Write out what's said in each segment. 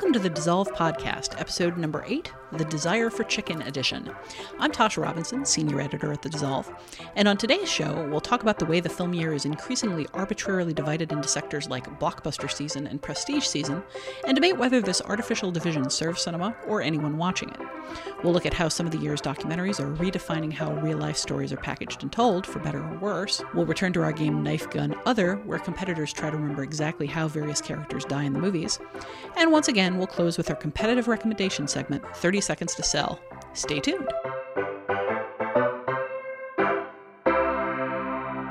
Welcome to the Dissolve Podcast, episode number eight, the Desire for Chicken edition. I'm Tasha Robinson, senior editor at the Dissolve, and on today's show, we'll talk about the way the film year is increasingly arbitrarily divided into sectors like blockbuster season and prestige season, and debate whether this artificial division serves cinema or anyone watching it. We'll look at how some of the year's documentaries are redefining how real life stories are packaged and told, for better or worse. We'll return to our game Knife Gun Other, where competitors try to remember exactly how various characters die in the movies. And once again, we'll close with our competitive recommendation segment 30 Seconds to Sell. Stay tuned.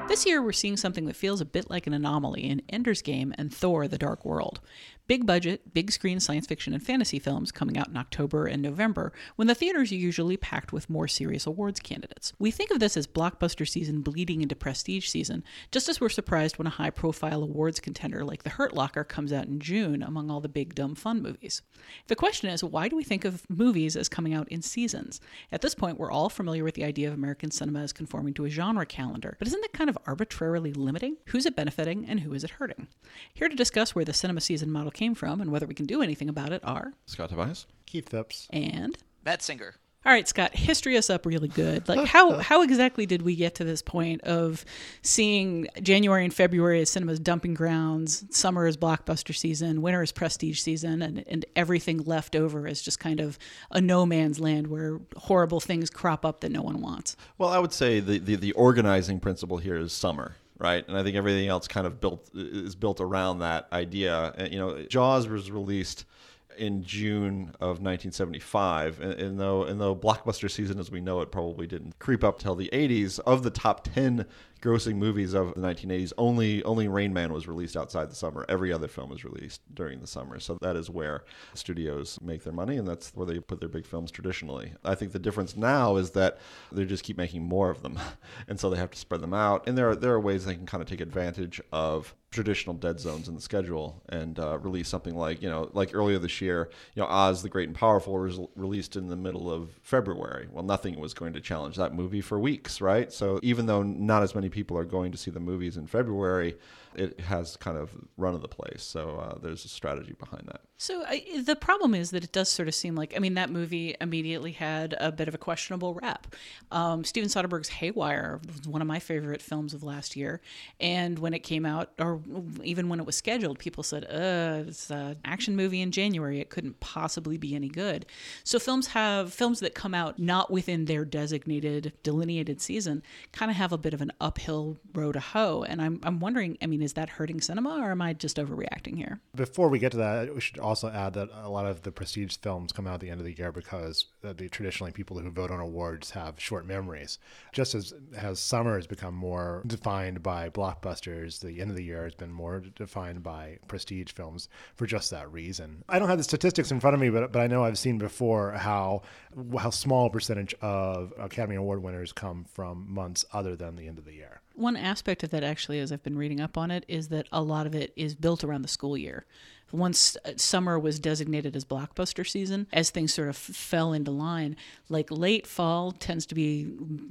This year, we're seeing something that feels a bit like an anomaly in Ender's Game and Thor the Dark World. Big budget, big screen science fiction and fantasy films coming out in October and November, when the theaters are usually packed with more serious awards candidates. We think of this as blockbuster season bleeding into prestige season, just as we're surprised when a high profile awards contender like The Hurt Locker comes out in June among all the big dumb fun movies. The question is why do we think of movies as coming out in seasons? At this point, we're all familiar with the idea of American cinema as conforming to a genre calendar, but isn't that kind of arbitrarily limiting? Who's it benefiting and who is it hurting? Here to discuss where the cinema season model came from and whether we can do anything about it are Scott Tobias. Keith Phipps. and Matt Singer. all right, Scott, history us up really good. Like how how exactly did we get to this point of seeing January and February as cinema's dumping grounds, summer is blockbuster season, winter is prestige season, and, and everything left over is just kind of a no man's land where horrible things crop up that no one wants. Well, I would say the, the, the organizing principle here is summer, right? And I think everything else kind of built is built around that idea. And, you know, Jaws was released in June of 1975, and, and though and though blockbuster season as we know it probably didn't creep up till the 80s, of the top 10 grossing movies of the 1980s, only only Rain Man was released outside the summer. Every other film was released during the summer. So that is where studios make their money, and that's where they put their big films traditionally. I think the difference now is that they just keep making more of them, and so they have to spread them out. And there are there are ways they can kind of take advantage of traditional dead zones in the schedule and uh, release something like you know like earlier this year you know oz the great and powerful was released in the middle of february well nothing was going to challenge that movie for weeks right so even though not as many people are going to see the movies in february it has kind of run of the place so uh, there's a strategy behind that So I, the problem is that it does sort of seem like I mean that movie immediately had a bit of a questionable rap. Um, Steven Soderbergh's Haywire was one of my favorite films of last year, and when it came out, or even when it was scheduled, people said, "Uh, it's an action movie in January. It couldn't possibly be any good." So films have films that come out not within their designated delineated season kind of have a bit of an uphill row to hoe, and I'm I'm wondering. I mean, is that hurting cinema, or am I just overreacting here? Before we get to that, we should also add that a lot of the prestige films come out at the end of the year because uh, the traditionally people who vote on awards have short memories. Just as as summer has become more defined by blockbusters, the end of the year has been more defined by prestige films for just that reason. I don't have the statistics in front of me, but but I know I've seen before how how small percentage of Academy Award winners come from months other than the end of the year. One aspect of that, actually, as I've been reading up on it, is that a lot of it is built around the school year. Once uh, summer was designated as blockbuster season, as things sort of fell into line, like late fall tends to be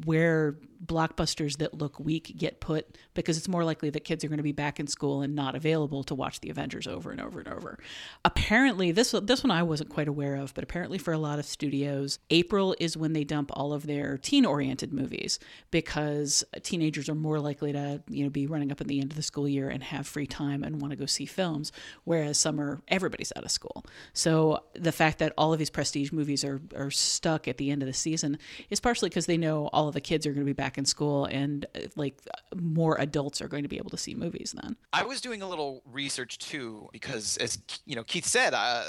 where blockbusters that look weak get put because it's more likely that kids are going to be back in school and not available to watch the Avengers over and over and over. Apparently, this this one I wasn't quite aware of, but apparently for a lot of studios, April is when they dump all of their teen-oriented movies because teenagers are more likely to you know be running up at the end of the school year and have free time and want to go see films, whereas summer everybody's out of school. So the fact that all of these prestige movies are are stuck at the end of the season is partially because they know all of the kids are going to be back in school and uh, like more adults are going to be able to see movies then. I was doing a little research too because, as you know, Keith said, uh,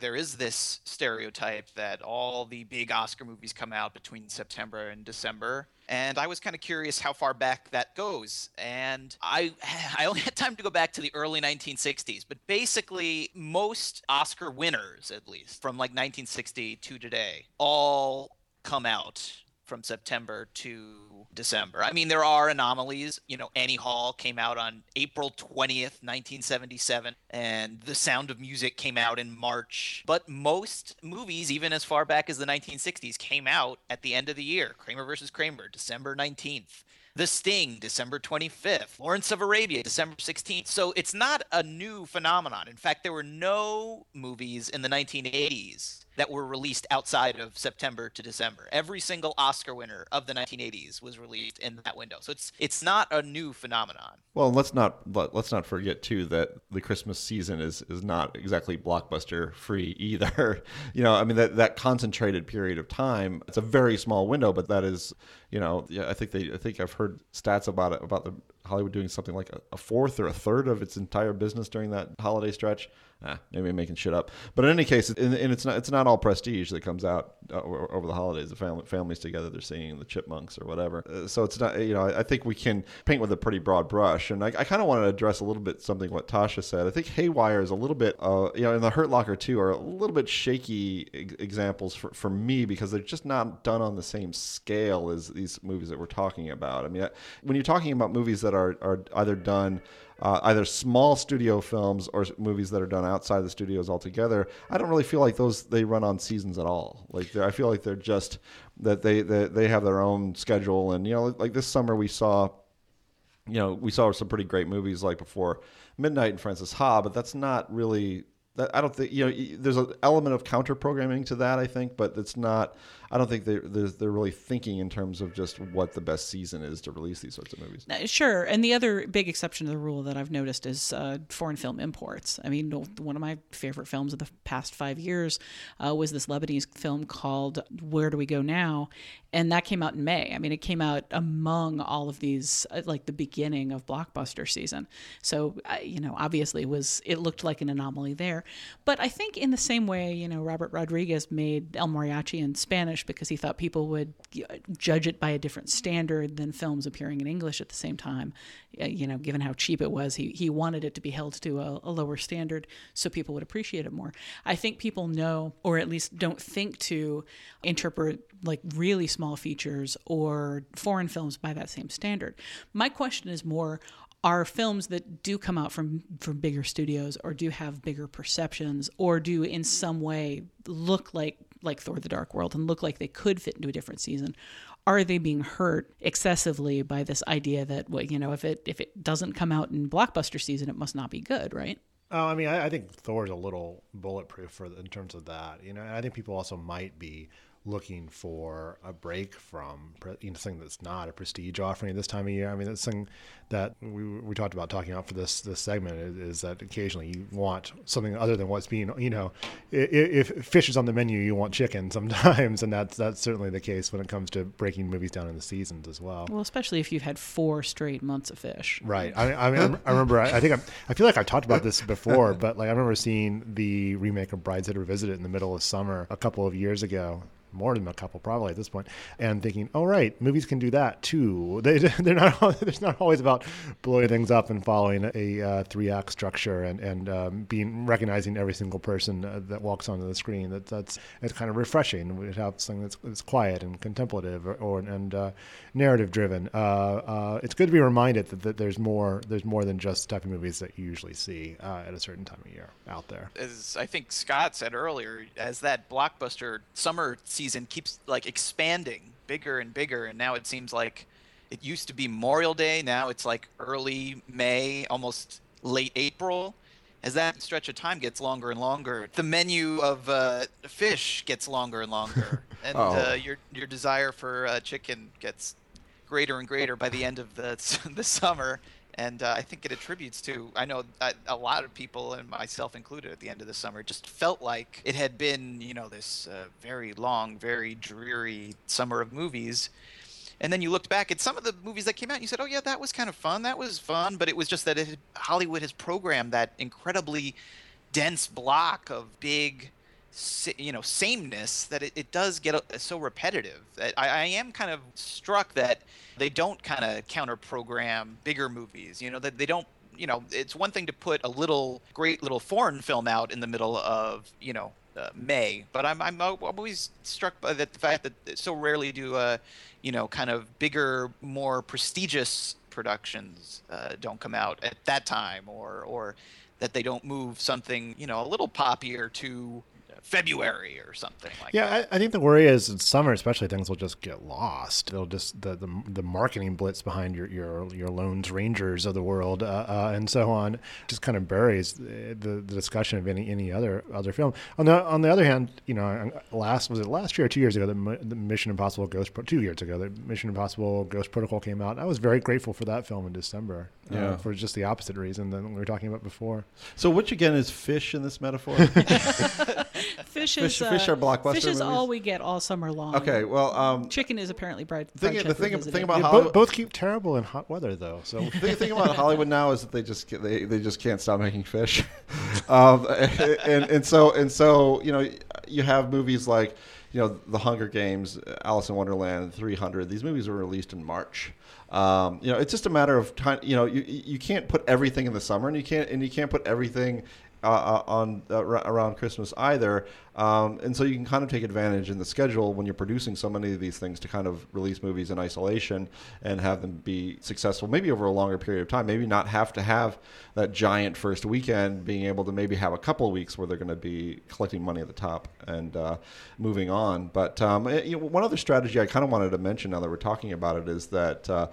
there is this stereotype that all the big Oscar movies come out between September and December. And I was kind of curious how far back that goes. And I I only had time to go back to the early 1960s, but basically most Oscar winners, at least from like 1960 to today, all come out from September to December. I mean, there are anomalies. You know, Annie Hall came out on April 20th, 1977, and The Sound of Music came out in March. But most movies, even as far back as the 1960s, came out at the end of the year. Kramer versus Kramer, December 19th. The Sting, December 25th. Lawrence of Arabia, December 16th. So it's not a new phenomenon. In fact, there were no movies in the 1980s that were released outside of September to December. Every single Oscar winner of the 1980s was released in that window. So it's it's not a new phenomenon. Well, let's not let, us not forget too that the Christmas season is is not exactly blockbuster free either. you know, I mean that that concentrated period of time, it's a very small window, but that is, you know, yeah, I think they I think I've heard stats about it about the Hollywood doing something like a, fourth or a third of its entire business during that holiday stretch. Ah, maybe I'm making shit up. But in any case, and, it's not it's not all prestige that comes out uh, over the holidays. The family, families together, they're singing the Chipmunks or whatever. Uh, so it's not you know I think we can paint with a pretty broad brush. And I, I kind of want to address a little bit something what Tasha said. I think Haywire is a little bit uh, you know and the Hurt Locker too are a little bit shaky examples for, for me because they're just not done on the same scale as these movies that we're talking about. I mean, when you're talking about movies that are are either done uh, either small studio films or movies that are done outside the studios altogether. I don't really feel like those they run on seasons at all. Like I feel like they're just that they, they they have their own schedule. And you know, like this summer we saw, you know, we saw some pretty great movies like before Midnight and Francis Ha, but that's not really I don't think you know. There's an element of counter programming to that, I think, but it's not. I don't think they're they're really thinking in terms of just what the best season is to release these sorts of movies. Sure, and the other big exception to the rule that I've noticed is uh, foreign film imports. I mean, one of my favorite films of the past five years uh, was this Lebanese film called "Where Do We Go Now," and that came out in May. I mean, it came out among all of these, uh, like the beginning of blockbuster season. So, you know, obviously, it was it looked like an anomaly there. But I think in the same way, you know, Robert Rodriguez made El Mariachi in Spanish because he thought people would judge it by a different standard than films appearing in English at the same time. Uh, you know, given how cheap it was, he he wanted it to be held to a, a lower standard so people would appreciate it more. I think people know, or at least don't think to interpret like really small features or foreign films by that same standard. My question is more are films that do come out from from bigger studios or do have bigger perceptions or do in some way look like like Thor the Dark World and look like they could fit into a different season are they being hurt excessively by this idea that well you know if it if it doesn't come out in blockbuster season it must not be good right Oh, I mean, I, I think Thor's a little bulletproof for in terms of that. You know, and I think people also might be looking for a break from you know something that's not a prestige offering this time of year. I mean, that's something that we, we talked about talking about for this this segment is, is, that occasionally you want something other than what's being you know if, if, fish is on the menu, you want chicken sometimes, and that's that's certainly the case when it comes to breaking movies down in the seasons as well. Well, especially if you've had four straight months of fish. Right. I, I mean, I remember. I, I think I'm, I feel like I've talked about this before, but like I remember seeing the remake of Brideshead Revisited in the middle of summer a couple of years ago, more than a couple probably at this point, and thinking, oh right, movies can do that too. They they're not it's not always about blowing things up and following a uh, three act structure and and um, being recognizing every single person uh, that walks onto the screen. That that's it's kind of refreshing. We have something that's, that's quiet and contemplative or, or and uh, narrative driven. Uh, uh, it's good to be reminded that, that there's more there's more than just type of movies that you usually see uh, at a certain time of year out there. As I think Scott said earlier, as that blockbuster summer season keeps like expanding bigger and bigger and now it seems like it used to be Memorial Day, now it's like early May, almost late April. As that stretch of time gets longer and longer, the menu of uh, fish gets longer and longer, and oh. uh, your your desire for uh, chicken gets greater and greater by the end of the the summer and uh, I think it attributes to I know a lot of people and myself included at the end of the summer just felt like it had been you know this uh, very long, very dreary summer of movies. And then you looked back at some of the movies that came out, and you said, "Oh yeah, that was kind of fun. That was fun." But it was just that it, Hollywood has programmed that incredibly dense block of big you know sameness that it, it does get so repetitive that I, I am kind of struck that they don't kind of counter program bigger movies you know that they don't you know it's one thing to put a little great little foreign film out in the middle of you know uh, May, but I'm I'm always struck by the fact that so rarely do uh, you know kind of bigger, more prestigious productions uh, don't come out at that time, or or that they don't move something you know a little poppier to February or something like Yeah, that. I, I think the worry is in summer, especially things will just get lost. They'll just the the, the marketing blitz behind your your your Lone Rangers of the world uh, uh, and so on just kind of buries the, the, the discussion of any any other other film. On the on the other hand, you know, last was it last year or two years ago the, the Mission Impossible Ghost Pro- two years ago the Mission Impossible Ghost Protocol came out. I was very grateful for that film in December. uh, for just the opposite reason than we were talking about before. So which again is fish in this metaphor? Fish is Fish- fish uh, are blockbuster Fish is movies? all we get all summer long. okay, well, um, Chicken is apparently bright. Thing- the thing- visited. thing about Yeah, Hollywood- both, both keep terrible in hot weather though. So the thing about Hollywood now is that they just they, they just can't stop making fish, um, and and so and so you know you have movies like you know The Hunger Games, Alice in Wonderland, 300. These movies were released in March. Um, you know, it's just a matter of time. You know, you you can't put everything in the summer, and you can't and you can't put everything uh, uh, on uh, ar- around Christmas either. Um, and so you can kind of take advantage in the schedule when you're producing so many of these things to kind of release movies in isolation and have them be successful, maybe over a longer period of time. Maybe not have to have that giant first weekend, being able to maybe have a couple of weeks where they're going to be collecting money at the top and uh, moving on. But um, eh, you know, one other strategy I kind of wanted to mention now that we're talking about it is that uh,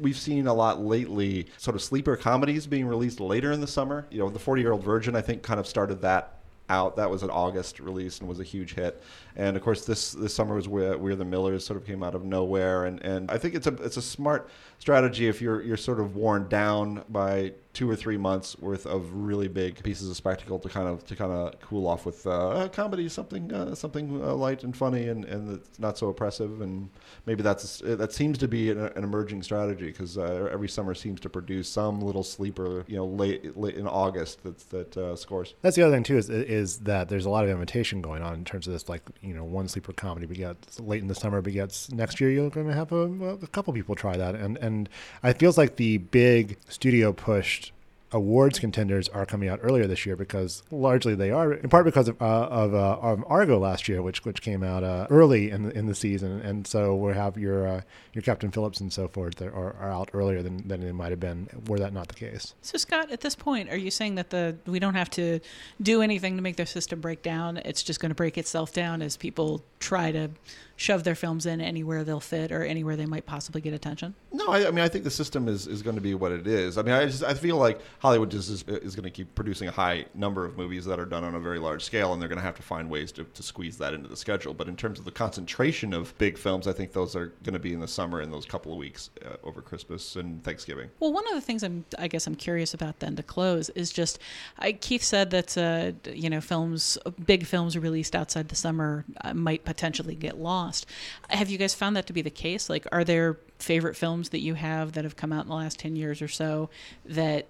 we've seen a lot lately sort of sleeper comedies being released later in the summer. You know, The 40 Year Old Virgin, I think, kind of started that out. That was an August release and was a huge hit. And of course, this this summer was where, where the Millers sort of came out of nowhere. And, and I think it's a it's a smart strategy if you're you're sort of worn down by two or three months worth of really big pieces of spectacle to kind of to kind of cool off with uh, comedy, something uh, something uh, light and funny and and not so oppressive. And maybe that's that seems to be an, an emerging strategy because uh, every summer seems to produce some little sleeper, you know, late, late in August that's that uh, scores. That's the other thing too is is that there's a lot of imitation going on in terms of this like you know one sleeper comedy begets late in the summer begets next year you're going to have a, a couple people try that. And and it feels like the big studio pushed awards contenders are coming out earlier this year because largely they are in part because of uh, of, uh, of Argo last year which which came out uh, early in the, in the season and so we have your uh, your Captain Phillips and so forth that are, are out earlier than, than they might have been were that not the case. So Scott, at this point, are you saying that the we don't have to do anything to make their system break down? It's just going to break itself down as people try to shove their films in anywhere they'll fit or anywhere they might possibly get attention? No, I, I mean I think the system is, is going to be what it is. I mean I just I feel like Hollywood just is, is going to keep producing a high number of movies that are done on a very large scale, and they're going to have to find ways to, to squeeze that into the schedule. But in terms of the concentration of big films, I think those are going to be in the summer in those couple of weeks uh, over Christmas and Thanksgiving. Well, one of the things I'm, I guess I'm curious about then to close is just, I, Keith said that uh, you know films, big films released outside the summer uh, might potentially get lost. Have you guys found that to be the case? Like, are there favorite films that you have that have come out in the last ten years or so that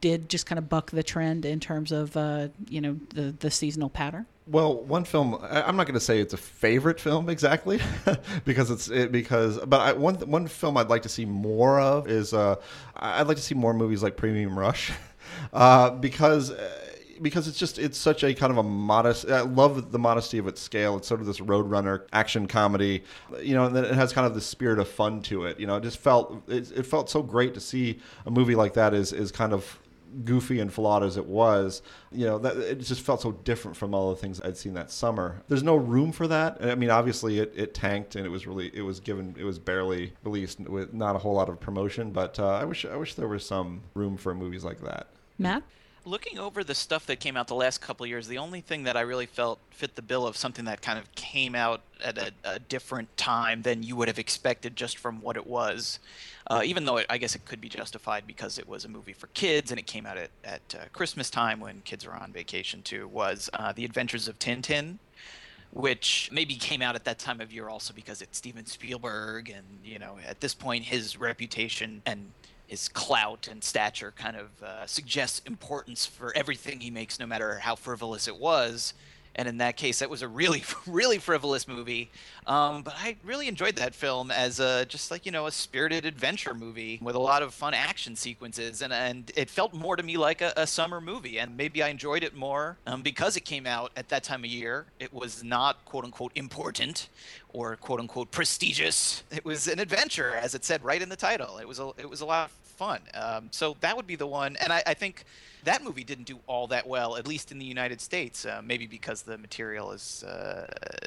did just kind of buck the trend in terms of uh, you know the the seasonal pattern? Well, one film I'm not going to say it's a favorite film exactly, because it's it, because but I, one one film I'd like to see more of is uh, I'd like to see more movies like Premium Rush, uh, because. Because it's just it's such a kind of a modest I love the modesty of its scale. It's sort of this roadrunner action comedy, you know, and then it has kind of the spirit of fun to it. You know, it just felt it, it felt so great to see a movie like that is is kind of goofy and flawed as it was, you know, that it just felt so different from all the things I'd seen that summer. There's no room for that. I mean, obviously it, it tanked and it was really it was given it was barely released with not a whole lot of promotion, but uh, I wish I wish there was some room for movies like that. Matt? Looking over the stuff that came out the last couple years, the only thing that I really felt fit the bill of something that kind of came out at a, a different time than you would have expected just from what it was, uh, even though it, I guess it could be justified because it was a movie for kids and it came out at, at uh, Christmas time when kids are on vacation too, was uh, The Adventures of Tintin. Which maybe came out at that time of year also because it's Steven Spielberg, and you know, at this point, his reputation and his clout and stature kind of uh, suggests importance for everything he makes, no matter how frivolous it was. And in that case, that was a really, really frivolous movie. Um, but I really enjoyed that film as a just like you know a spirited adventure movie with a lot of fun action sequences, and and it felt more to me like a, a summer movie. And maybe I enjoyed it more um, because it came out at that time of year. It was not quote unquote important or quote unquote prestigious. It was an adventure, as it said right in the title. It was a it was a lot of fun. Um, so that would be the one, and I, I, think that movie didn't do all that well, at least in the United States. Uh, maybe because the material is uh,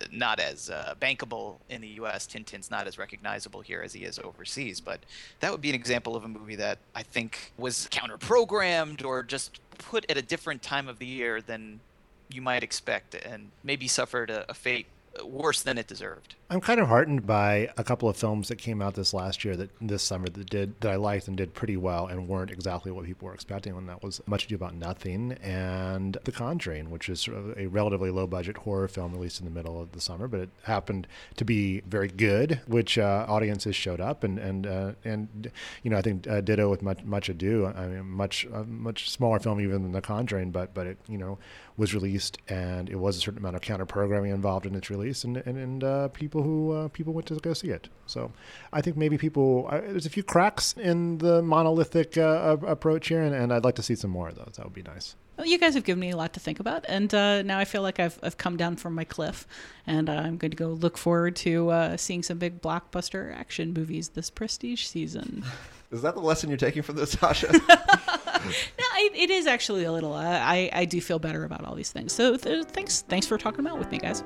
not as uh, bankable in the U.S. Tintin's not as recognizable here as he is overseas. But that would be an example of a movie that I think was counter-programmed or just put at a different time of the year than you might expect, and maybe suffered a, a fate worse than it deserved. I'm kind of heartened by a couple of films that came out this last year that this summer that did that I liked and did pretty well and weren't exactly what people were expecting. And that was Much Ado About Nothing and The Conjuring, which is sort of a relatively low budget horror film released in the middle of the summer, but it happened to be very good, which uh, audiences showed up and and uh, and you know I think uh, ditto with Much, much Ado. I mean, much much smaller film even than The Conjuring, but but it you know was released and it was a certain amount of counter programming involved in its release and and, and uh, people who uh, people went to go see it. So I think maybe people uh, there's a few cracks in the monolithic uh, approach here, and, and, I'd like to see some more of those. That would be nice. Well, you guys have given me a lot to think about, and uh, now I feel like I've, I've come down from my cliff, and uh, I'm going to go look forward to seeing some big blockbuster action movies this prestige season. Is that the lesson you're taking from this, Tasha? no, it, it is actually a little. Uh, I I do feel better about all these things. So th- thanks thanks for talking about with me, guys.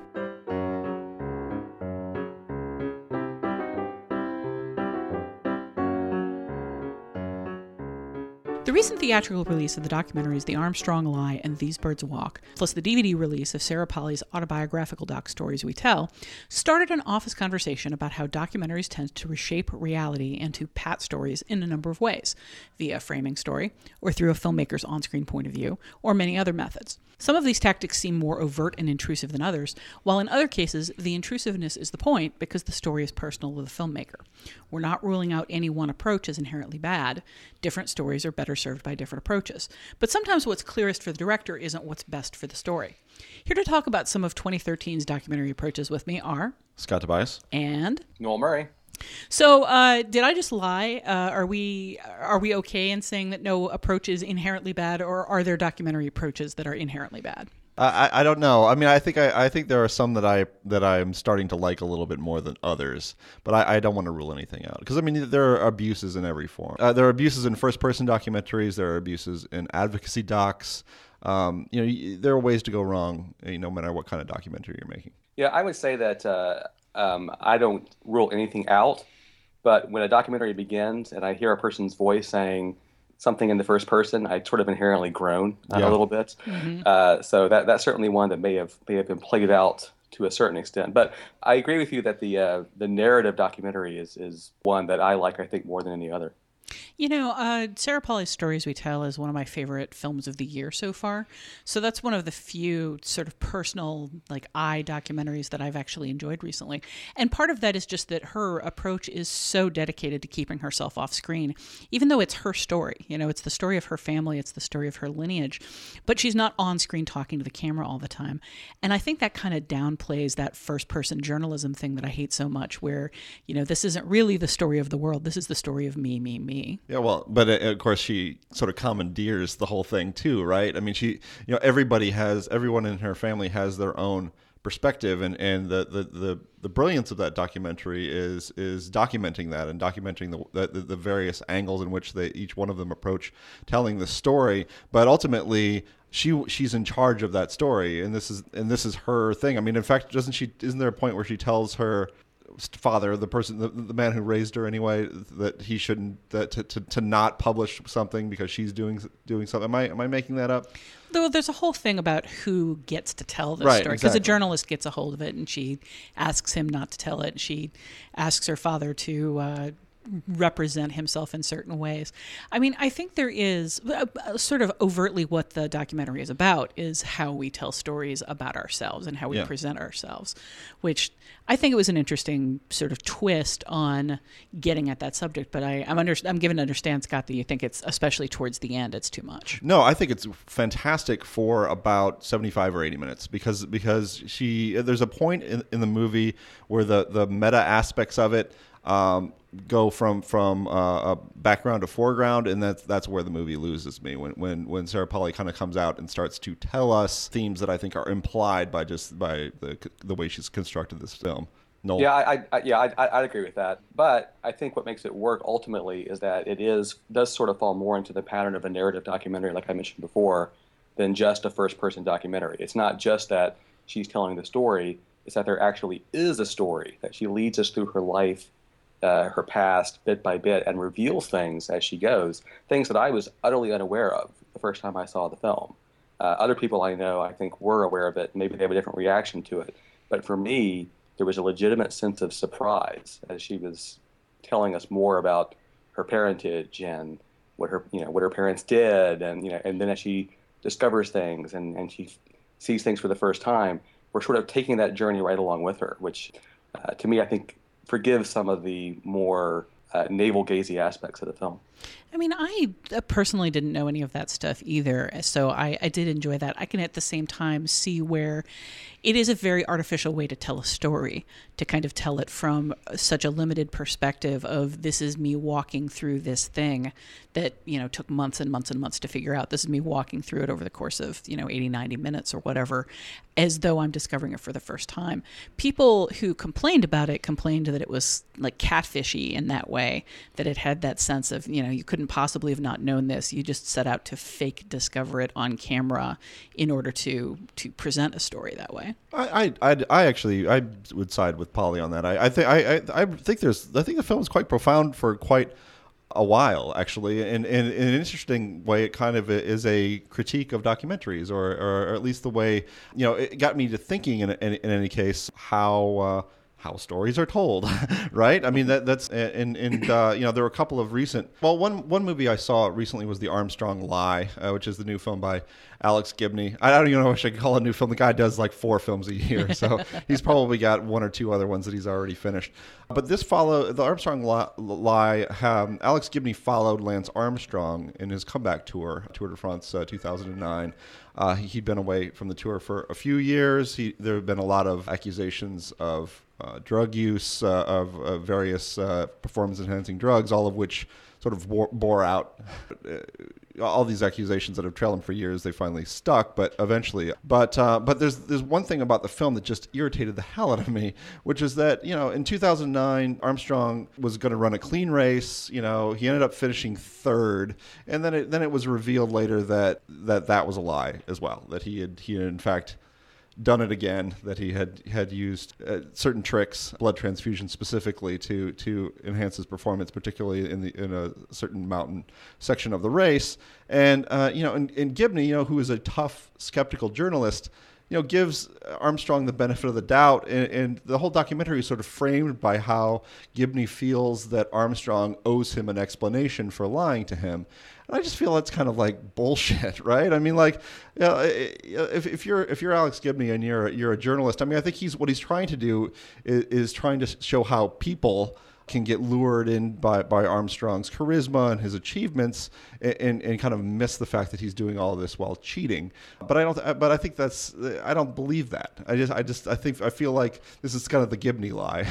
The recent theatrical release of the documentaries The Armstrong Lie and These Birds Walk, plus the DVD release of Sarah Polley's autobiographical doc Stories We Tell, started an office conversation about how documentaries tend to reshape reality and to pat stories in a number of ways, via framing story, or through a filmmaker's on screen point of view, or many other methods. Some of these tactics seem more overt and intrusive than others, while in other cases, the intrusiveness is the point because the story is personal to the filmmaker. We're not ruling out any one approach as inherently bad. Different stories are better served by different approaches. But sometimes what's clearest for the director isn't what's best for the story. Here to talk about some of 2013's documentary approaches with me are Scott Tobias and Noel Murray. So, uh, did I just lie? Uh, are we are we okay in saying that no approach is inherently bad, or are there documentary approaches that are inherently bad? I, I don't know. I mean, I think I, I think there are some that I that I'm starting to like a little bit more than others, but I, I don't want to rule anything out because I mean there are abuses in every form. Uh, there are abuses in first person documentaries. There are abuses in advocacy docs. Um, you know, there are ways to go wrong, you know, no matter what kind of documentary you're making. Yeah, I would say that uh, um, I don't rule anything out, but when a documentary begins and I hear a person's voice saying something in the first person, I sort of inherently groan uh, yeah. a little bit. Mm-hmm. Uh, so that that's certainly one that may have may have been played out to a certain extent. But I agree with you that the uh, the narrative documentary is is one that I like. I think more than any other. You know, uh, Sarah Polley's Stories We Tell is one of my favorite films of the year so far. So that's one of the few sort of personal, like, eye documentaries that I've actually enjoyed recently. And part of that is just that her approach is so dedicated to keeping herself off screen, even though it's her story. You know, it's the story of her family, it's the story of her lineage, but she's not on screen talking to the camera all the time. And I think that kind of downplays that first person journalism thing that I hate so much, where, you know, this isn't really the story of the world, this is the story of me, me, me. Yeah, well, but uh, of course she sort of commandeers the whole thing too, right? I mean, she, you know, everybody has, everyone in her family has their own perspective, and and the the the, the brilliance of that documentary is is documenting that and documenting the, the the various angles in which they each one of them approach telling the story, but ultimately she she's in charge of that story and this is and this is her thing i mean in fact doesn't she isn't there a point where she tells her father, the person, the, the man who raised her anyway, that he shouldn't that to, to, to not publish something because she's doing doing something. Am I am I making that up? Though there's a whole thing about who gets to tell the right, story because exactly. a journalist gets a hold of it and she asks him not to tell it. She asks her father to uh, represent himself in certain ways. I mean, I think there is uh, uh, sort of overtly what the documentary is about is how we tell stories about ourselves and how we yeah. present ourselves, which I think it was an interesting sort of twist on getting at that subject. But I, am under, I'm given to understand, Scott, that you think it's especially towards the end, it's too much. No, I think it's fantastic for about 75 or 80 minutes because because she there's a point in, in the movie where the the meta aspects of it um, go from from uh, a background to foreground, and that's that's where the movie loses me when when when Sarah Polley kind of comes out and starts to tell us themes that I think are implied by just by the the way she's constructed this film. Noel. Yeah, I, I yeah, I, I'd agree with that. But I think what makes it work ultimately is that it is does sort of fall more into the pattern of a narrative documentary, like I mentioned before, than just a first-person documentary. It's not just that she's telling the story; it's that there actually is a story that she leads us through her life, uh, her past, bit by bit, and reveals things as she goes, things that I was utterly unaware of the first time I saw the film. Uh, other people I know, I think, were aware of it. Maybe they have a different reaction to it. But for me, there was a legitimate sense of surprise as she was telling us more about her parentage and what her you know what her parents did and you know and then as she discovers things and, and she sees things for the first time we're sort of taking that journey right along with her which uh, to me i think forgives some of the more uh, navel gazy aspects of the film I mean, I uh, personally didn't know any of that stuff either, so I, I did enjoy that. I can at the same time see where it is a very artificial way to tell a story, to kind of tell it from such a limited perspective of this is me walking through this thing that, you know, took months and months and months to figure out. This is me walking through it over the course of, you know, 80, 90 minutes or whatever, as though I'm discovering it for the first time. People who complained about it complained that it was like catfishy in that way, that it had that sense of, you know, you couldn't possibly have not known this. You just set out to fake discover it on camera in order to to present a story that way. I, I, I actually I would side with Polley on that. I, I think I, I, think there's I think the film is quite profound for quite a while actually and, and in an interesting way it kind of is a critique of documentaries or, or at least the way you know it got me to thinking in, in, in any case how uh, how stories are told, right? I mean, that that's and and uh, you know there were a couple of recent. Well, one one movie I saw recently was the Armstrong Lie, uh, which is the new film by Alex Gibney. I don't even know if I should call it a new film. The guy does like four films a year, so he's probably got one or two other ones that he's already finished. But this follow the Armstrong Lie. Um, Alex Gibney followed Lance Armstrong in his comeback tour, Tour de France, uh, 2009. Uh, he'd been away from the tour for a few years. He, there have been a lot of accusations of uh, drug use uh, of uh, various uh, performance enhancing drugs, all of which sort of bore, out all these accusations that have trailed him for years. They finally stuck, but eventually. But uh, but there's there's one thing about the film that just irritated the hell out of me, which is that you know in 2009 Armstrong was going to run a clean race. You know he ended up finishing third, and then it then it was revealed later that that that was a lie as well. That he had he had in fact done it again. That he had had used uh, certain tricks, blood transfusion specifically, to to enhance his performance, particularly in the in a certain mountain section of the race. And uh, you know, and, and Gibney, you know, who is a tough, skeptical journalist you know, gives Armstrong the benefit of the doubt, and, and, the whole documentary is sort of framed by how Gibney feels that Armstrong owes him an explanation for lying to him. And I just feel that's kind of like bullshit, right? I mean, like, you know, if, if you're if you're Alex Gibney and you're you're a journalist, I mean, I think he's what he's trying to do is, is trying to show how people can get lured in by, by Armstrong's charisma and his achievements and, and kind of miss the fact that he's doing all this while cheating. But I don't, uh, but I think that's, I don't believe that. I just, I just, I think, I feel like this is kind of the Gibney lie.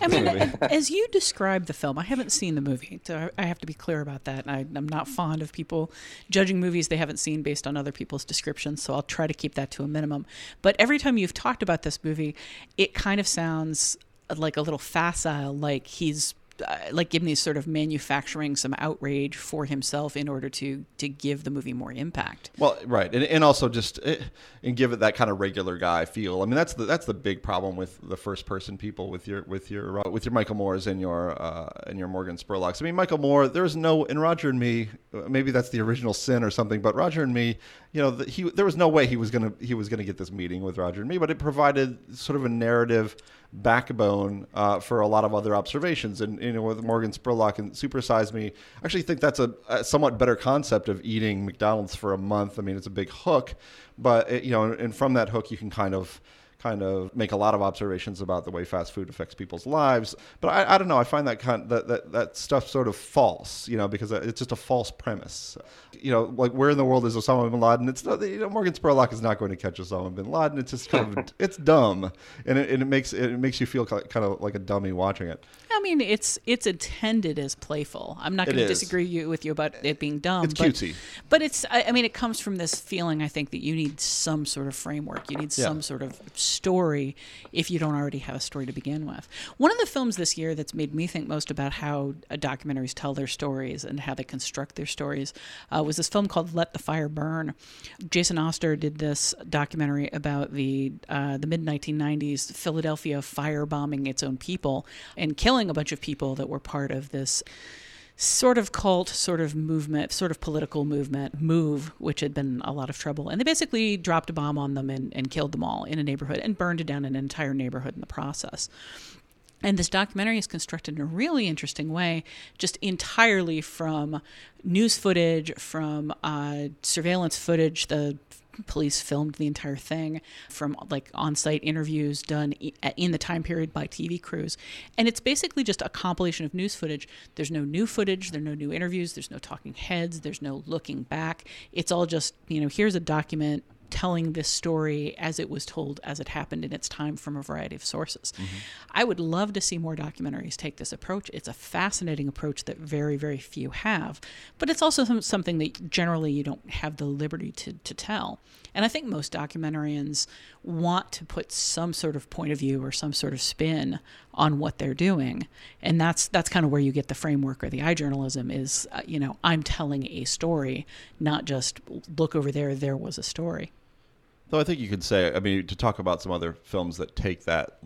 I mean, as you describe the film, I haven't seen the movie, so I have to be clear about that. I, I'm not fond of people judging movies they haven't seen based on other people's descriptions, so I'll try to keep that to a minimum. But every time you've talked about this movie, it kind of sounds like a little facile, like he's uh, like Gibney's sort of manufacturing some outrage for himself in order to to give the movie more impact. Well, right, and, and also just eh, and give it that kind of regular guy feel. I mean, that's the that's the big problem with the first person people with your with your uh, with your Michael Moores and your uh, and your Morgan Spurlocks. I mean, Michael Moore, there's no in Roger and Me. Maybe that's the original sin or something, but Roger and Me, you know, the, he there was no way he was gonna he was gonna get this meeting with Roger and Me, but it provided sort of a narrative backbone uh, for a lot of other observations. And you know, with Morgan Spurlock and Supersize Me, I actually think that's a, a, somewhat better concept of eating McDonald's for a month. I mean, it's a big hook, but it, you know, and from that hook, you can kind of kind of make a lot of observations about the way fast food affects people's lives. But I, I don't know. I find that kind of, that, that that stuff sort of false, you know, because it's just a false premise. You know, like where in the world is Osama bin Laden? It's not, you know, Morgan Spurlock is not going to catch Osama bin Laden. It's just kind of it's dumb, and it, and it makes it makes you feel kind of like a dummy watching it. I mean, it's it's intended as playful. I'm not going to disagree with you about it being dumb. It's but, cutesy, but it's. I, I, mean, it comes from this feeling. I think that you need some sort of framework. You need yeah. some sort of story if you don't already have a story to begin with. One of the films this year that's made me think most about how uh, documentaries tell their stories and how they construct their stories uh, was this film called Let the Fire Burn. Jason Osder did this documentary about the uh, the mid 1990s Philadelphia firebombing its own people and killing a bunch of people that were part of this sort of cult, sort of movement, sort of political movement, move, which had been a lot of trouble. And they basically dropped a bomb on them and, and killed them all in a neighborhood and burned down an entire neighborhood in the process. And this documentary is constructed in a really interesting way, just entirely from news footage, from uh, surveillance footage, the police filmed the entire thing from like on-site interviews done in the time period by TV crews. And it's basically just a compilation of news footage. There's no new footage there's no new interviews there's no talking heads there's no looking back. It's all just you know here's a document telling this story as it was told as it happened in its time from a variety of sources. Mm-hmm. I would love to see more documentaries take this approach. It's a fascinating approach that very, very few have, but it's also some, something that generally you don't have the liberty to, to tell. And I think most documentarians want to put some sort of point of view or some sort of spin on what they're doing. And that's that's kind of where you get the framework or the eye journalism is, uh, you know, I'm telling a story, not just look over there, there was a story. Though I think you could say, I mean, to talk about some other films that take that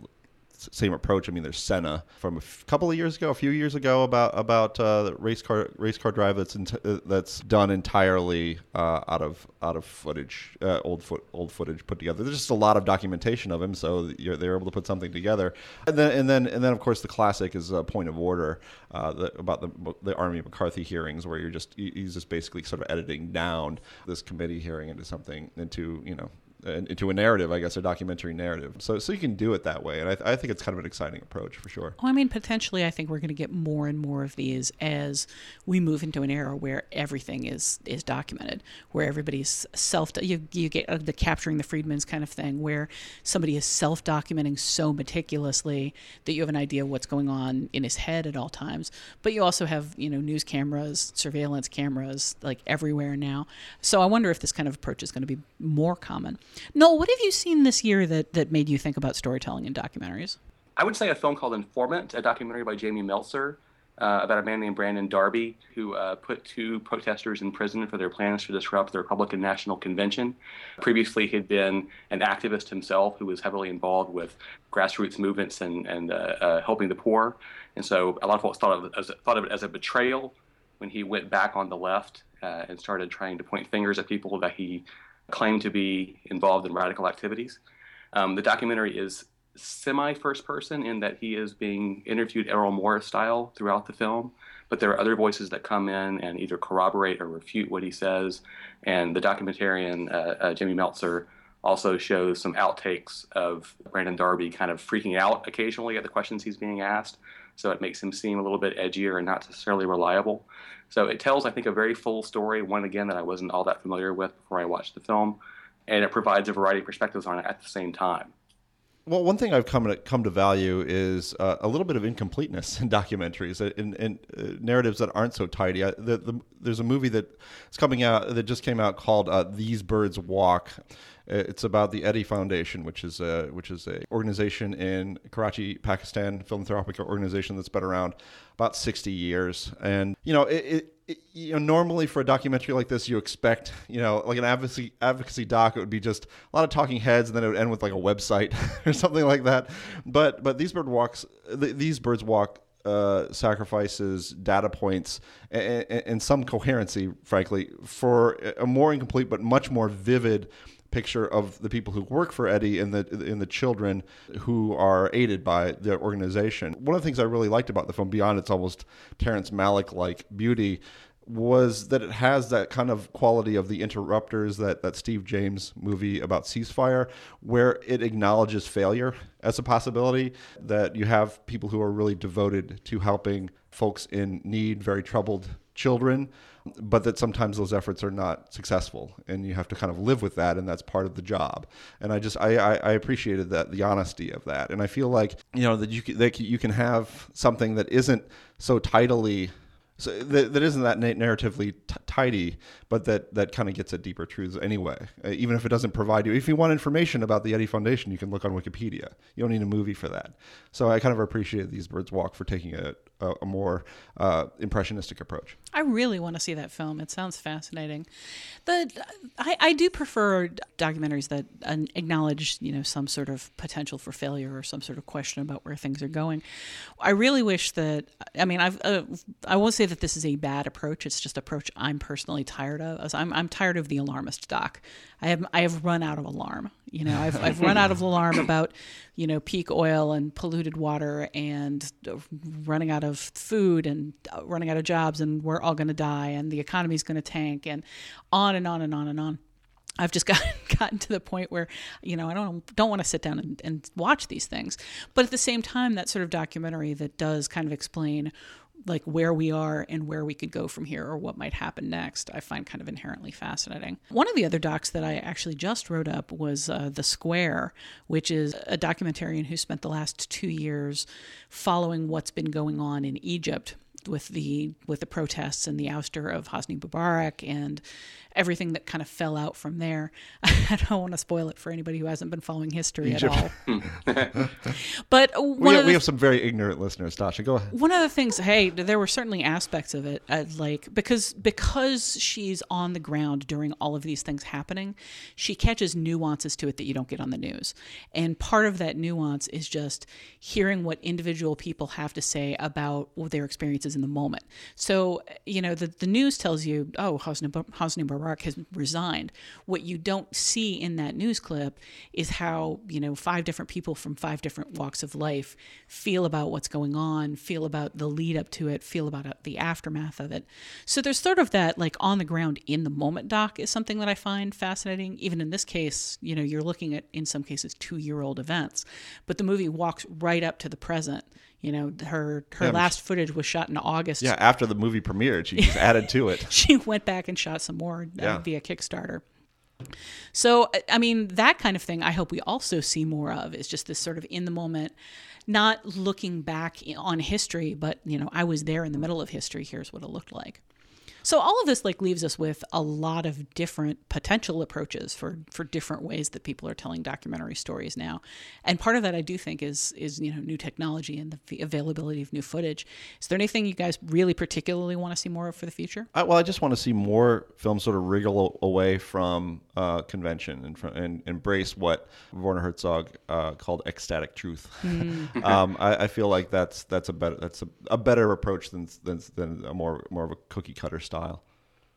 same approach. I mean, there's Senna from a f- couple of years ago, a few years ago, about about uh, race car race car drive that's uh, that's done entirely uh, out of out of footage, uh, old foot old footage put together. There's just a lot of documentation of him, so they're able to put something together. And then and then and then of course the classic is Point of Order uh, the, about the the Army McCarthy hearings, where you're just he's just basically sort of editing down this committee hearing into something into you know into a narrative, I guess, a documentary narrative. So, so you can do it that way, and I, I think it's kind of an exciting approach for sure. Oh, I mean, potentially, I think we're going to get more and more of these as we move into an era where everything is is documented, where everybody's self you you get uh, the capturing the Friedmans kind of thing, where somebody is self documenting so meticulously that you have an idea of what's going on in his head at all times. But you also have you know news cameras, surveillance cameras, like everywhere now. So I wonder if this kind of approach is going to be more common. Noel, what have you seen this year that, that made you think about storytelling in documentaries? I would say a film called Informant, a documentary by Jamie Meltzer uh, about a man named Brandon Darby who uh, put two protesters in prison for their plans to disrupt the Republican National Convention. Previously, he'd been an activist himself who was heavily involved with grassroots movements and, and uh, uh helping the poor. And so a lot of folks thought of, as, thought of it as a betrayal when he went back on the left uh, and started trying to point fingers at people that he claim to be involved in radical activities. Um, the documentary is semi first person in that he is being interviewed Errol Morris style throughout the film, but there are other voices that come in and either corroborate or refute what he says. And the documentarian, uh, uh, Jamie Meltzer, also shows some outtakes of Brandon Darby kind of freaking out occasionally at the questions he's being asked. So it makes him seem a little bit edgier and not necessarily reliable. So it tells, I think, a very full story, one again that I wasn't all that familiar with before I watched the film, and it provides a variety of perspectives on it at the same time. Well, one thing I've come to come to value is uh, a little bit of incompleteness in documentaries, in, in uh, narratives that aren't so tidy. I, the, the, there's a movie that's coming out that just came out called uh, "These Birds Walk." Uh, it's about the Edhi Foundation, which is a which is a organization in Karachi, Pakistan, philanthropic organization that's been around about 60 years, and you know it you know, normally for a documentary like this, you expect, you know, like an advocacy advocacy doc, it would be just a lot of talking heads, and then it would end with like a website or something like that. But but these bird walks, these birds walk uh, sacrifices data points and, and, some coherency, frankly, for a more incomplete but much more vivid picture of the people who work for Edhi and the in the children who are aided by the organization. One of the things I really liked about the film, beyond its almost Terrence Malick like beauty, was that it has that kind of quality of the interrupters that that Steve James movie about ceasefire where it acknowledges failure as a possibility that you have people who are really devoted to helping folks in need very troubled children but that sometimes those efforts are not successful and you have to kind of live with that and that's part of the job and i just i i, I appreciated that the honesty of that and i feel like you know that you can, that you can have something that isn't so tidily So that, that isn't that narratively t- tidy, but that, that kind of gets at deeper truths anyway. Uh, even if it doesn't provide you, if you want information about the Getty Foundation, you can look on Wikipedia. You don't need a movie for that. So I kind of appreciate these birds walk for taking a, a, a more uh, impressionistic approach. I really want to see that film. It sounds fascinating. The I, I do prefer documentaries that acknowledge you know some sort of potential for failure or some sort of question about where things are going. I really wish that I mean I've uh, I won't say that this is a bad approach. It's just approach I'm personally tired of. I'm I'm tired of the alarmist doc. I have I have run out of alarm. You know I've I've run out of alarm about you know peak oil and polluted water and running out of food and running out of jobs and we're all going to die and the economy's going to tank and on and on and on and on. I've just gotten gotten to the point where you know I don't don't want to sit down and, and watch these things, but at the same time, that sort of documentary that does kind of explain like where we are and where we could go from here or what might happen next i find kind of inherently fascinating. One of the other docs that i actually just wrote up was uh, the square which is a documentarian who spent the last two years following what's been going on in egypt with the with the protests and the ouster of Hosni Mubarak and everything that kind of fell out from there. I don't want to spoil it for anybody who hasn't been following history Egypt. at all. but we, have, we have some very ignorant listeners. Tasha, go ahead. One of the things, hey, there were certainly aspects of it, uh, like because because she's on the ground during all of these things happening, she catches nuances to it that you don't get on the news, and part of that nuance is just hearing what individual people have to say about their experiences in the moment. So you know, the the news tells you, oh, Hosni, Hosni Mubarak has resigned. What you don't see in that news clip is how, you know, five different people from five different walks of life feel about what's going on, feel about the lead up to it, feel about uh, the aftermath of it. So there's sort of that like on the ground in the moment doc is something that I find fascinating. Even in this case, you know, you're looking at in some cases 2-year-old events, but the movie walks right up to the present you know her her yeah, last she, footage was shot in august. Yeah after the movie premiered she just added to it. She went back and shot some more uh, yeah. via kickstarter. So i mean that kind of thing i hope we also see more of is just this sort of in the moment not looking back on history but you know i was there in the middle of history here's what it looked like so all of this like leaves us with a lot of different potential approaches for for different ways that people are telling documentary stories now. And part of that I do think is is you know new technology and the availability of new footage. Is there anything you guys really particularly want to see more of for the future? I, well, I just want to see more films sort of wriggle away from uh, convention and, from, and, embrace what Werner Herzog uh, called ecstatic truth. Mm. um, I, I, feel like that's that's a better that's a, a better approach than, than than a more more of a cookie cutter style style.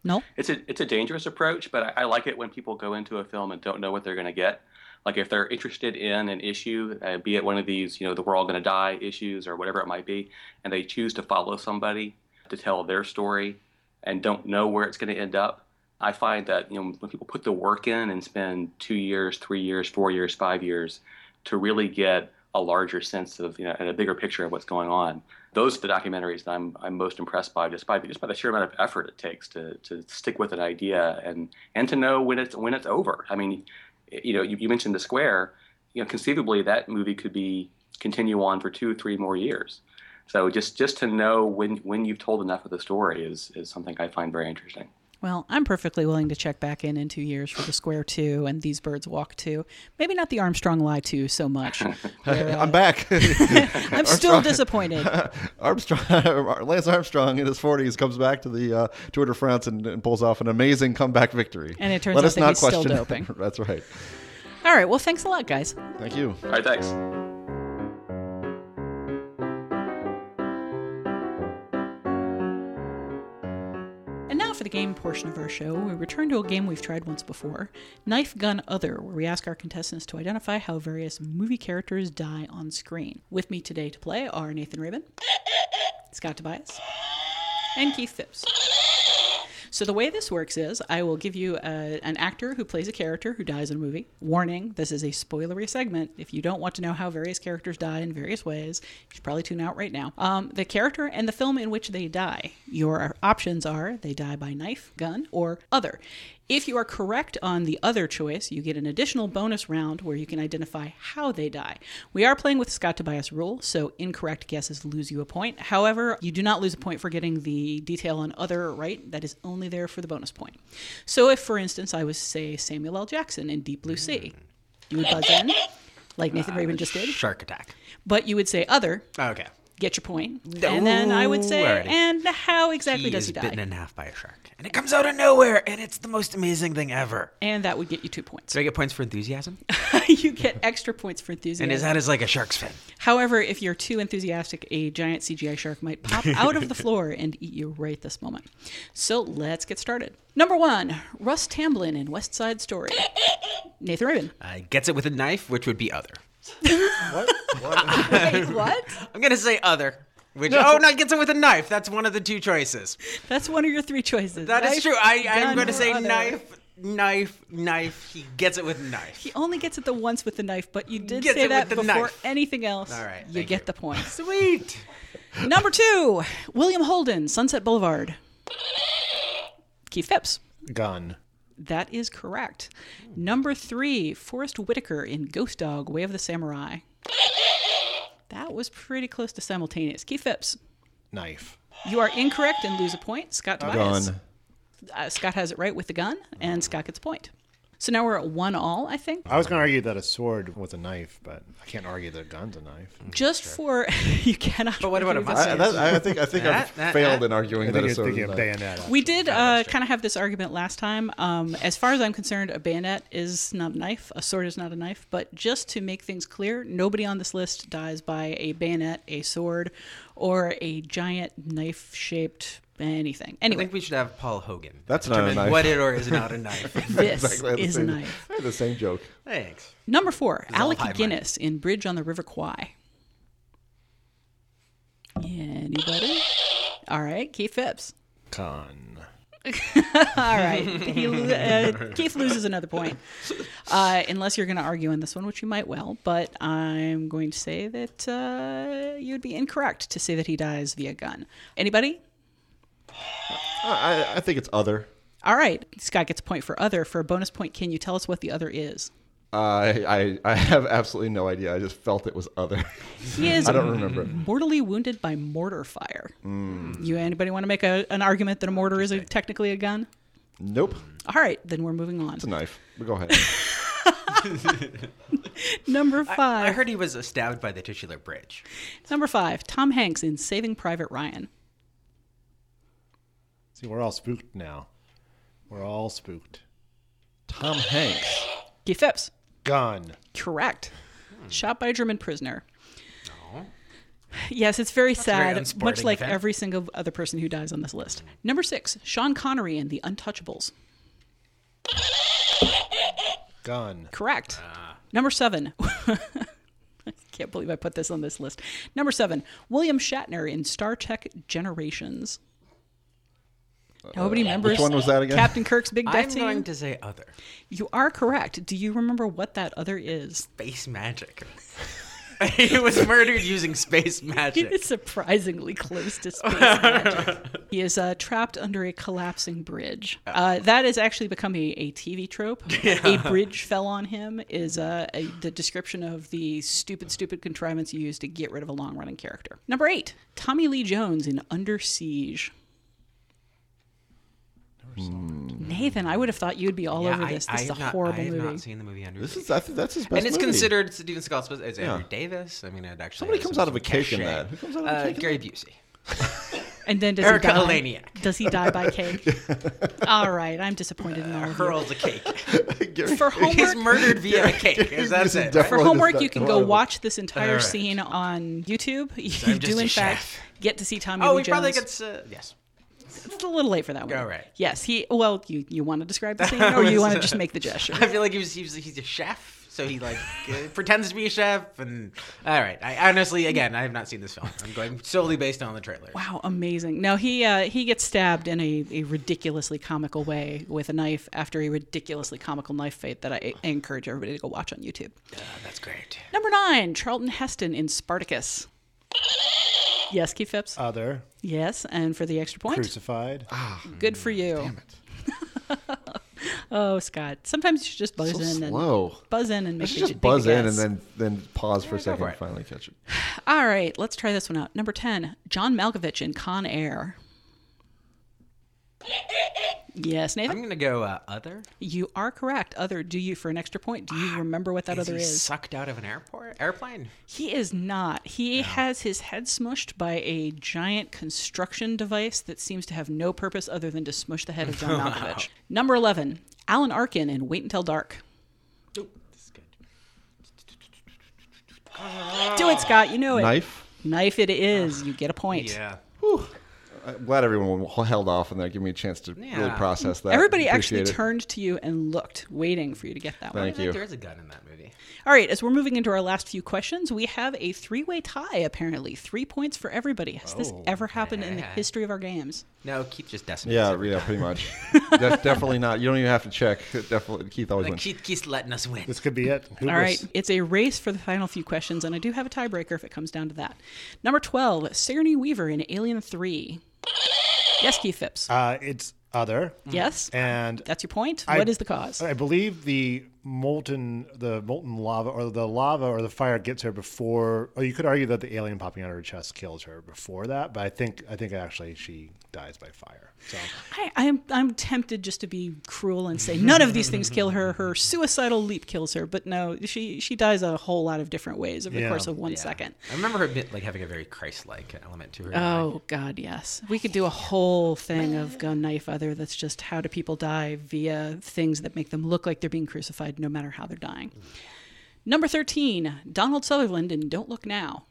No, it's a it's a dangerous approach, but I, I like it when people go into a film and don't know what they're going to get. Like if they're interested in an issue, uh, be it one of these, you know, the we're all going to die issues or whatever it might be, and they choose to follow somebody to tell their story and don't know where it's going to end up. I find that you know when people put the work in and spend two years, three years, four years, five years to really get a larger sense of you know and a bigger picture of what's going on. Those are the documentaries that I'm I'm most impressed by, just by just by the sheer amount of effort it takes to to stick with an idea and and to know when it's when it's over. I mean, you know, you, you mentioned the square. You know, conceivably that movie could be continue on for two, three more years. So just just to know when when you've told enough of the story is is something I find very interesting. Well, I'm perfectly willing to check back in in two years for the Square 2 and These Birds Walk 2. Maybe not the Armstrong Lie 2 so much. Where, uh, I'm back. I'm still disappointed. Armstrong, Lance Armstrong in his 40s comes back to the uh, Tour de France and, and, pulls off an amazing comeback victory. And it turns Let out that he's question. still doping. That's right. All right. Well, thanks a lot, guys. Thank you. All right. Thanks. The game portion of our show, we return to a game we've tried once before Knife Gun Other, where we ask our contestants to identify how various movie characters die on screen. With me today to play are Nathan Rabin, Scott Tobias, and Keith Phipps. So the way this works is I will give you a, an actor who plays a character who dies in a movie. Warning, this is a spoilery segment. If you don't want to know how various characters die in various ways, you should probably tune out right now. Um, the character and the film in which they die. Your options are they die by knife, gun, or other. If you are correct on the other choice, you get an additional bonus round where you can identify how they die. We are playing with the Scott Tobias rule, so incorrect guesses lose you a point. However, you do not lose a point for getting the detail on other right. That is only there for the bonus point. So if, for instance, I was, say, Samuel L. Jackson in Deep Blue Sea, you would buzz in, like Nathan Rabin just did, Shark attack. but you would say other, Okay. Get your point, and then I would say, Alrighty. and how exactly he does is he die? bitten in half by a shark, and it comes out of nowhere, and it's the most amazing thing ever. and that would get you two points. Do I get points for enthusiasm? you get extra points for enthusiasm. and is that as like a shark's fin? However, if you're too enthusiastic, a giant CGI shark might pop out of the floor and eat you right this moment. So let's get started. Number one, Russ Tamblyn in West Side Story. Nathan Rabin. Uh, gets it with a knife, which would be other. Wait, what? I'm gonna say other. Which oh no, he gets it with a knife. That's one of the two choices. That's one of your three choices. That is Knife, true. I I'm going to say other. knife, knife, knife. He gets it with knife. He only gets it the once with the knife, but you did say that before knife. anything else. All right, you get you. the point. Sweet. Number two, William Holden, Sunset Boulevard. Keith Phipps. Gun. That is correct. Number three, Forest Whitaker in Ghost Dog, Way of the Samurai. That was pretty close to simultaneous. Keith Phipps, Knife. you are incorrect and lose a point. Scott Tobias. Gun. Uh, Scott has it right with the gun, and Scott gets a point. So now we're at one all, I think. I was going to argue that a sword was a knife, but I can't argue that a gun's a knife. Just for you cannot. But what about a argue. I, that, I think I think That- I've that- failed that- in arguing I that think a you're sword thinking is of not- bayonet. We did uh, kind of have this argument last time. Um, as far as I'm concerned, a bayonet is not a knife. A sword is not a knife. But just to make things clear, nobody on this list dies by a bayonet, a sword, or a giant knife-shaped anything. Anyway, I think we should have Paul Hogan. That's not a determine knife. What it or is not a knife. this Exactly the is a knife. I had the same joke. Thanks. Number four, Alec high Guinness in Bridge on the River Kwai. Anybody? All right, Keith Phipps. Gun. All right. He, uh, Keith loses another point. Uh, unless you're going to argue on this one, which you might well. But I'm going to say that uh, you'd be incorrect to say that he dies via gun. Anybody? I, I think it's other. All right. Scott gets a point for other. For a bonus point, can you tell us what the other is? I, I I have absolutely no idea. I just felt it was other. He is I don't remember. mortally wounded by mortar fire. Hmm. You anybody want to make a, an argument that a mortar is a, technically a gun? Nope. All right, then we're moving on. It's a knife. But go ahead. Number I, five. I heard he was stabbed by the titular bridge. Number five. Tom Hanks in Saving Private Ryan. See, we're all spooked now. We're all spooked. Tom Hanks. Keith Phipps. Gun. Correct. Shot by a German prisoner. No. Yes, it's very very sad, much like of him. every single other person who dies on this list. Number six, Sean Connery in The Untouchables. Gun. Correct. Number seven. I can't believe I put this on this list. Number seven, William Shatner in Star Trek Generations. Nobody remembers Uh, which one was that again? Captain Kirk's big death I'm scene. going to say other. You are correct. Do you remember what that other is? Space magic. he was murdered using space He magic. is surprisingly close to space magic. He is uh, trapped under a collapsing bridge. Uh, that has actually become a, a TV trope. A bridge fell on him is uh, a, the description of the stupid, stupid contrivance you use to get rid of a long running character. Number eight, Tommy Lee Jones in Under Siege. Nathan, I would have thought you'd be all Yeah, over I- this. I This is a have not- horrible I have movie. not seen the movie Under This is I think that's his best. and it's movie. considered Steven Scott's. best- It's Andrew Davis. I mean, it actually Somebody comes out of a cake in that. Who comes out of a Uh, cake in Gary that? Busey. And then does Erika he die? Eleniak. Does he die by cake? all right, I'm disappointed in all of. Hurls a cake. For homework, He's homework, murdered via a cake. Is that it? for homework, you can go one watch this entire Alright. scene on YouTube. You I'm do, in fact, chef. get to see Tommy Oh, Lee he probably Jones. gets. Uh, yes. It's a little late for that one. Alright. Yes, he. Well, you you want to describe the scene, or you want to just make the gesture? I feel like he was, he was he's a chef, so he like uh, pretends to be a chef. And all right, I honestly, again, I have not seen this film. I'm going solely based on the trailer. Wow, amazing! Now he uh, he gets stabbed in a, a ridiculously comical way with a knife after a ridiculously comical knife fight that I, I encourage everybody to go watch on YouTube. Uh, that's great. Number nine, Charlton Heston in Spartacus. Yes, Keith Phipps. Other. yes, and for the extra point, Crucified. Ah, good for you. Damn it. Oh, Scott. Sometimes you should just buzz So in and slow. buzz in and I should a- just make buzz in and then then pause for a second for and finally catch it. All right, let's try this one out. Number 10, John Malkovich in Con Air. Yes, Nathan. I'm gonna go uh, other. you are correct. Other, do you for an extra point? Do you remember what that Is other he is? sucked out of an airport airplane? He is not. He has his head smushed by a giant construction device that seems to have no purpose other than to smush the head of John Malkovich. Number 11, Alan Arkin in Wait Until Dark. Ooh, this is good. Do it, Scott. You know it. Knife. Knife it is. You get a point. Yeah. I'm glad everyone held off and that gave me a chance to really process that. Everybody actually it. turned to you and looked, waiting for you to get that one. Thank I you. There is a gun in that movie. All right, as we're moving into our last few questions, we have a three way tie, apparently. Three points for everybody. Has this Oh, ever happened in the history of our games? No, Keith just decimates. Yeah, every yeah, time. pretty much. De- definitely not. You don't even have to check. Definitely, Keith always Like wins. Keith keeps letting us win. This could be it. All right, it's a race for the final few questions, and I do have a tiebreaker if it comes down to that. Number 12, Sigourney Weaver in Alien 3. Yes, Keith Phipps. Uh, it's other. yes? And That's your point? I- what is the cause? I believe the molten, the molten lava, or the lava or the fire gets her before. Or you could argue that the alien popping out of her chest kills her before that, but I think I think actually she dies by fire. So I, I'm I'm tempted just to be cruel and say none of these things kill her. Her suicidal leap kills her, but no, she she dies a whole lot of different ways over the course of one Yeah. second. I remember her bit, like having a very Christ-like element to her. Oh God, yes. We could do a whole thing of gun knife other that's just how do people die via things that make them look like they're being crucified, no matter how they're dying. Number thirteen, Donald Sutherland in Don't Look Now.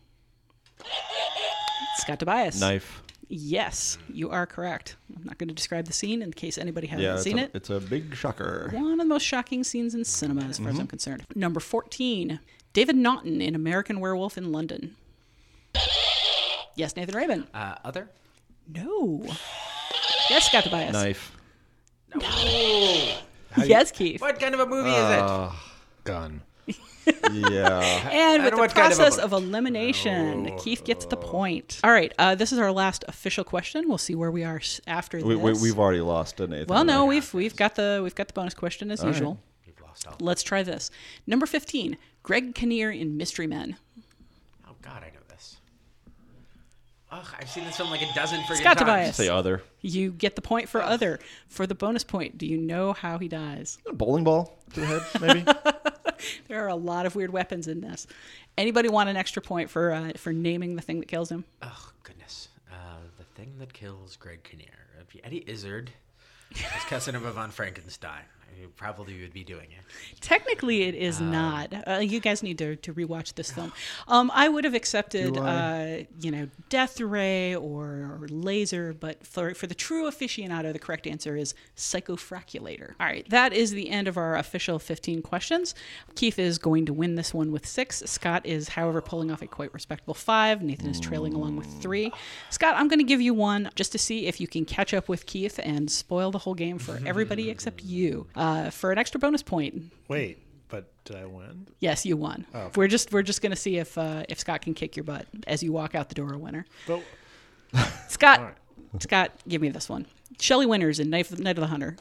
Scott Tobias. Knife. Yes, you are correct. I'm not going to describe the scene in case anybody hasn't Yeah, seen a, it. it's a big shocker. One of the most shocking scenes in cinema, as far Mm-hmm. as I'm concerned. Number 14, David Naughton in American Werewolf in London. Yes, Nathan Rabin. Uh, other? No. Yes, Scott Tobias. Knife. No. Yes, Keith. What kind of a movie Uh, is it? gun. Yeah. And with the what kind of a process of elimination, Keith gets the point. All right, uh, this is our last official question. We'll see where we are after we, we, this. we've already lost, uh, Nathan. well, no, we've we've got the we've got the bonus question as usual. is it? We've lost all. Let's try this. Number 15, Greg Kinnear in Mystery Men. Oh God, I know this. Ugh, I've seen this film like a dozen freaking Scott times. Tobias. Say other. You get the point for other. For the bonus point, do you know how he dies? A bowling ball to the head, maybe? There are a lot of weird weapons in this. Anybody want an extra point for uh, for naming the thing that kills him? Oh goodness, uh, the thing that kills Greg Kinnear, Eddie Izzard, is cousin of von Frankenstein. You probably would be doing it. Technically, it is not. Uh, you guys need to, to rewatch this film. Um, I would have accepted, uh, you know, Death Ray or, or Laser, but for, for the true aficionado, the correct answer is Psychofrakulator. All right, that is the end of our official 15 questions. Keith is going to win this one with six. Scott is, however, pulling off a quite respectable five. Nathan is trailing along with three. Scott, I'm going to give you one just to see if you can catch up with Keith and spoil the whole game for everybody except you. Uh, for an extra bonus point, Wait, but did I win? Yes, you won. We're just we're just gonna see if uh, if Scott can kick your butt as you walk out the door a winner. But Scott, Scott, give me this one. Shelley Winters in Night of, Night of the Hunter.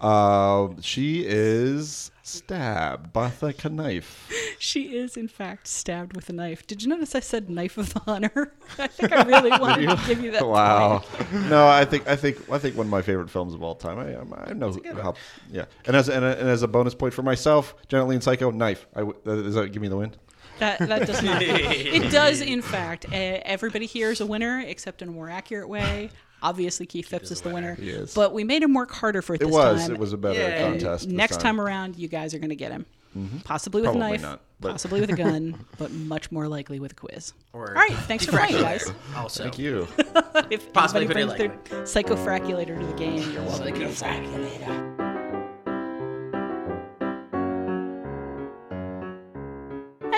uh, she is stabbed by like a knife. She is in fact stabbed with a knife. Did you notice I said knife of the hunter? I think I really wanted to give you that. Wow. point. no, I think I think I think one of my favorite films of all time. I I'm- I know how. Yeah, and as and, and as a bonus point for myself, Janet Leigh and Psycho knife. I w- uh, does that give me the win? That that does not. it does in fact. Uh, everybody here is a winner, except in a more accurate way. Obviously, Keith Phipps is the winner. He is. But we made him work harder for it It this was. time. It was a better Yeah. contest. this Next time around, you guys are going to get him. Mm-hmm. Possibly with Probably a knife, not, but- possibly with a gun, but much more likely with a quiz. Or All right, thanks for playing, guys. Also, Thank you. If Possibly anybody pretty brings their psychofrakulator to the game, you're welcome.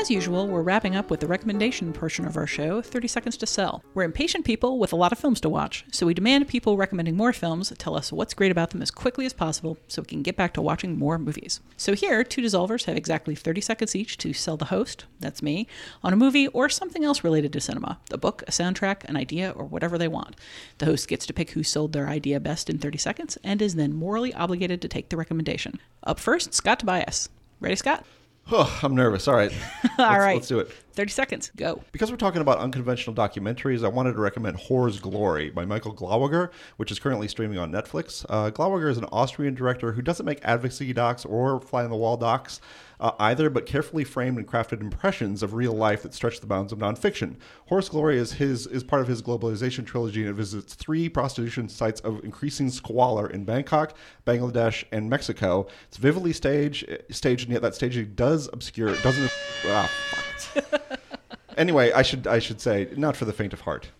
As usual, we're wrapping up with the recommendation portion of our show, 30 Seconds to Sell. We're impatient people with a lot of films to watch, so we demand people recommending more films tell us what's great about them as quickly as possible so we can get back to watching more movies. So here, two dissolvers have exactly 30 seconds each to sell the host, that's me, on a movie or something else related to cinema a book, a soundtrack, an idea, or whatever they want. The host gets to pick who sold their idea best in 30 seconds and is then morally obligated to take the recommendation. Up first, Scott Tobias. Ready, Scott? Oh, I'm nervous. All right. All let's, right. Let's do it. 30 seconds. Go. Because we're talking about unconventional documentaries, I wanted to recommend Whores' Glory by Michael Glawogger, which is currently streaming on Netflix. Uh, Glawogger is an Austrian director who doesn't make advocacy docs or fly on the wall docs uh, either, but carefully framed and crafted impressions of real life that stretch the bounds of nonfiction. Whores' Glory is his is part of his globalization trilogy and it visits three prostitution sites of increasing squalor in Bangkok, Bangladesh, and Mexico. It's vividly staged, staged, and yet that staging does obscure doesn't. Ah, anyway, I should I should say not for the faint of heart.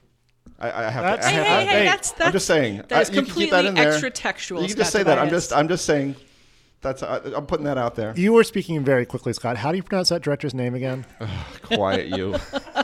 I, I have That's- to. I Hey, have, hey, I- hey, that's, that's I'm just saying. That is I- you can keep that completely in there. extra textual. You can just say that. I'm just I'm just saying. That's I, I'm putting that out there. You were speaking very quickly, Scott. How do you pronounce that director's name again? Quiet you.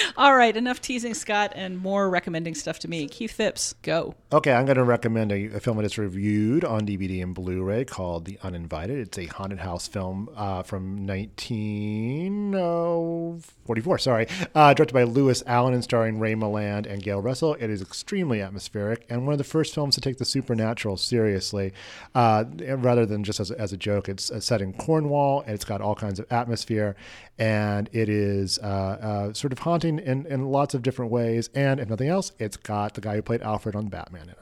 All right, enough teasing Scott and more recommending stuff to me. Keith Phipps, go. Okay, I'm going to recommend a, a film that is reviewed on DVD and Blu-ray called The Uninvited. It's a haunted house film uh, from 1944. Sorry, uh, directed by Lewis Allen and starring Ray Milland and Gail Russell. It is extremely atmospheric and one of the first films to take the supernatural seriously, uh, rather than just as a, as a joke. It's uh, set in Cornwall and it's got all kinds of atmosphere, and it is uh, uh, sort of haunting in, in lots of different ways. And if nothing else, it's got the guy who played Alfred on Batman in it.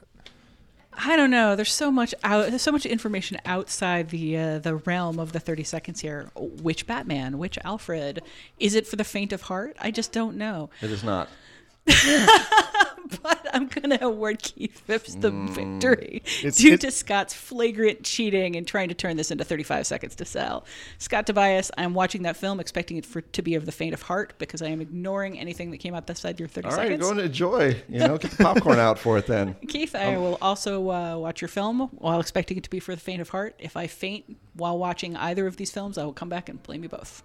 I don't know. There's so much out. There's so much information outside the uh, the realm of the 30 seconds here. Which Batman? Which Alfred? Is it for the faint of heart? I just don't know. It is not. But I'm gonna award Keith Phipps the victory It's- due it- to Scott's flagrant cheating and trying to turn this into 35 seconds to sell. Scott Tobias, I'm watching that film expecting it for to be of the faint of heart because I am ignoring anything that came out outside your 30 All seconds. All right, go and enjoy. You know, get the popcorn out for it then. Keith, I will also uh, watch your film while expecting it to be for the faint of heart. If I faint while watching either of these films, I will come back and blame you both.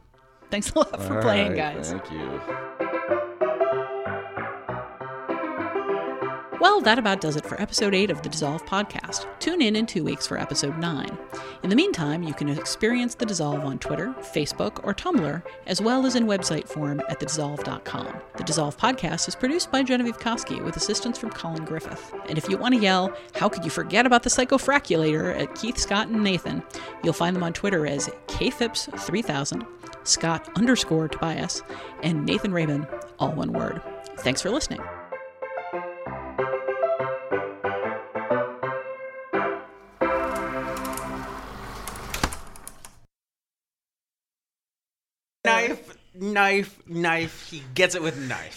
Thanks a lot for All playing, right, guys. Thank you. Well, that about does it for episode 8 of the Dissolve podcast. Tune in in two weeks for episode 9. In the meantime, you can experience the Dissolve on Twitter, Facebook, or Tumblr, as well as in website form at thedissolve.com. The Dissolve podcast is produced by Genevieve Koski with assistance from Colin Griffith. And if you want to yell, how could you forget about the psychofrakulator at Keith, Scott, and Nathan, you'll find them on Twitter as kphipps3000, Scott underscore Tobias, and Nathan Rabin, all one word. Thanks for listening. Knife, knife, knife. He gets it with knife.